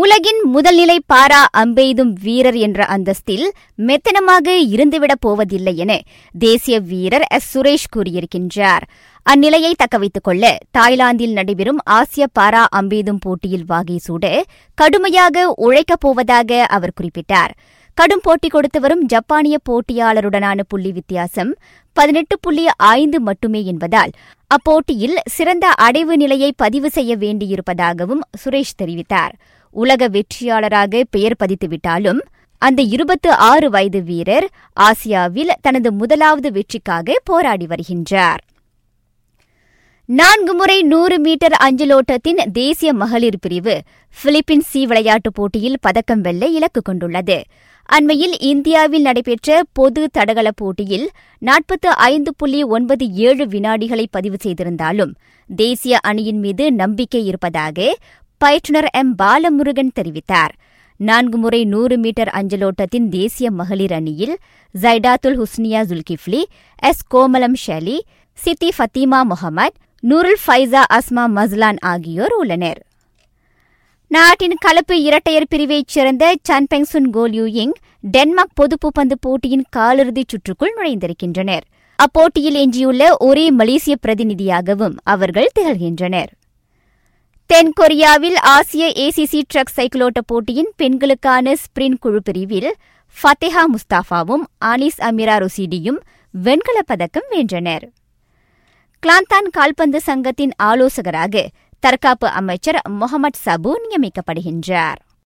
உலகின் முதல்நிலை பாரா அம்பெய்தும் வீரர் என்ற அந்தஸ்தில் மெத்தனமாக இருந்துவிடப் போவதில்லை என தேசிய வீரர் எஸ். சுரேஷ் கூறியிருக்கின்றார். அந்நிலையை தக்கவைத்துக் கொள்ள தாய்லாந்தில் நடைபெறும் ஆசிய பாரா அம்பெய்தும் போட்டியில் வாகை சூட கடுமையாக உழைக்கப் போவதாக அவர் குறிப்பிட்டார். கடும் போட்டி கொடுத்து வரும் ஜப்பானிய போட்டியாளருடனான புள்ளி வித்தியாசம் பதினெட்டு புள்ளி ஐந்து மட்டுமே என்பதால் அப்போட்டியில் சிறந்த அடைவு நிலையை பதிவு செய்ய வேண்டியிருப்பதாகவும் சுரேஷ் தெரிவித்தார். உலக வெற்றியாளராக பெயர் பதித்துவிட்டாலும் அந்த இருபத்து ஆறு வயது வீரர் ஆசியாவில் தனது முதலாவது வெற்றிக்காக போராடி வருகின்றார். நான்கு முறை நூறு மீட்டர் அஞ்சலோட்டத்தின் தேசிய மகளிர் பிரிவு பிலிப்பீன்ஸ் சி விளையாட்டுப் போட்டியில் பதக்கம் வெல்ல இலக்கு கொண்டுள்ளது. அண்மையில் இந்தியாவில் நடைபெற்ற பொது தடகள போட்டியில் நாற்பத்து ஐந்து புள்ளி ஒன்பது ஏழு வினாடிகளை பதிவு செய்திருந்தாலும் தேசிய அணியின் மீது நம்பிக்கை இருப்பதாக பயிற்றுநர் எம். பாலமுருகன் தெரிவித்தார். நான்கு முறை நூறு மீட்டர் அஞ்சலோட்டத்தின் தேசிய மகளிர் அணியில் Zaidatul Husniah Zulkifli S. Komalam Shelly Siti Fatimah Mohamad Nurul Faiza Asma Maslan ஆகியோர் உள்ளனர். நாட்டின் கலப்பு இரட்டையர் பிரிவைச் சேர்ந்த சன்பெங்சுன் கோல் யூயிங் டென்மார்க் பொதுப்புப்பந்து போட்டியின் காலிறுதிச் சுற்றுக்குள் நுழைந்திருக்கின்றனர். அப்போட்டியில் எஞ்சியுள்ள ஒரே மலேசிய பிரதிநிதியாகவும் அவர்கள் திகழ்கின்றனர். தென்கொரியாவில் ஆசிய ஏசிசி ட்ரக் சைக்கிளோட்ட போட்டியின் பெண்களுக்கான ஸ்பிரிண்ட் குழு பிரிவில் ஃபத்தேஹா முஸ்தாஃபாவும் ஆனிஸ் அமிரா ருசிடியும் வெண்கலப் பதக்கம் வென்றனர். கிளாந்தான் கால்பந்து சங்கத்தின் ஆலோசகராக தற்காப்பு அமைச்சர் முகமது சபு நியமிக்கப்படுகின்றார்.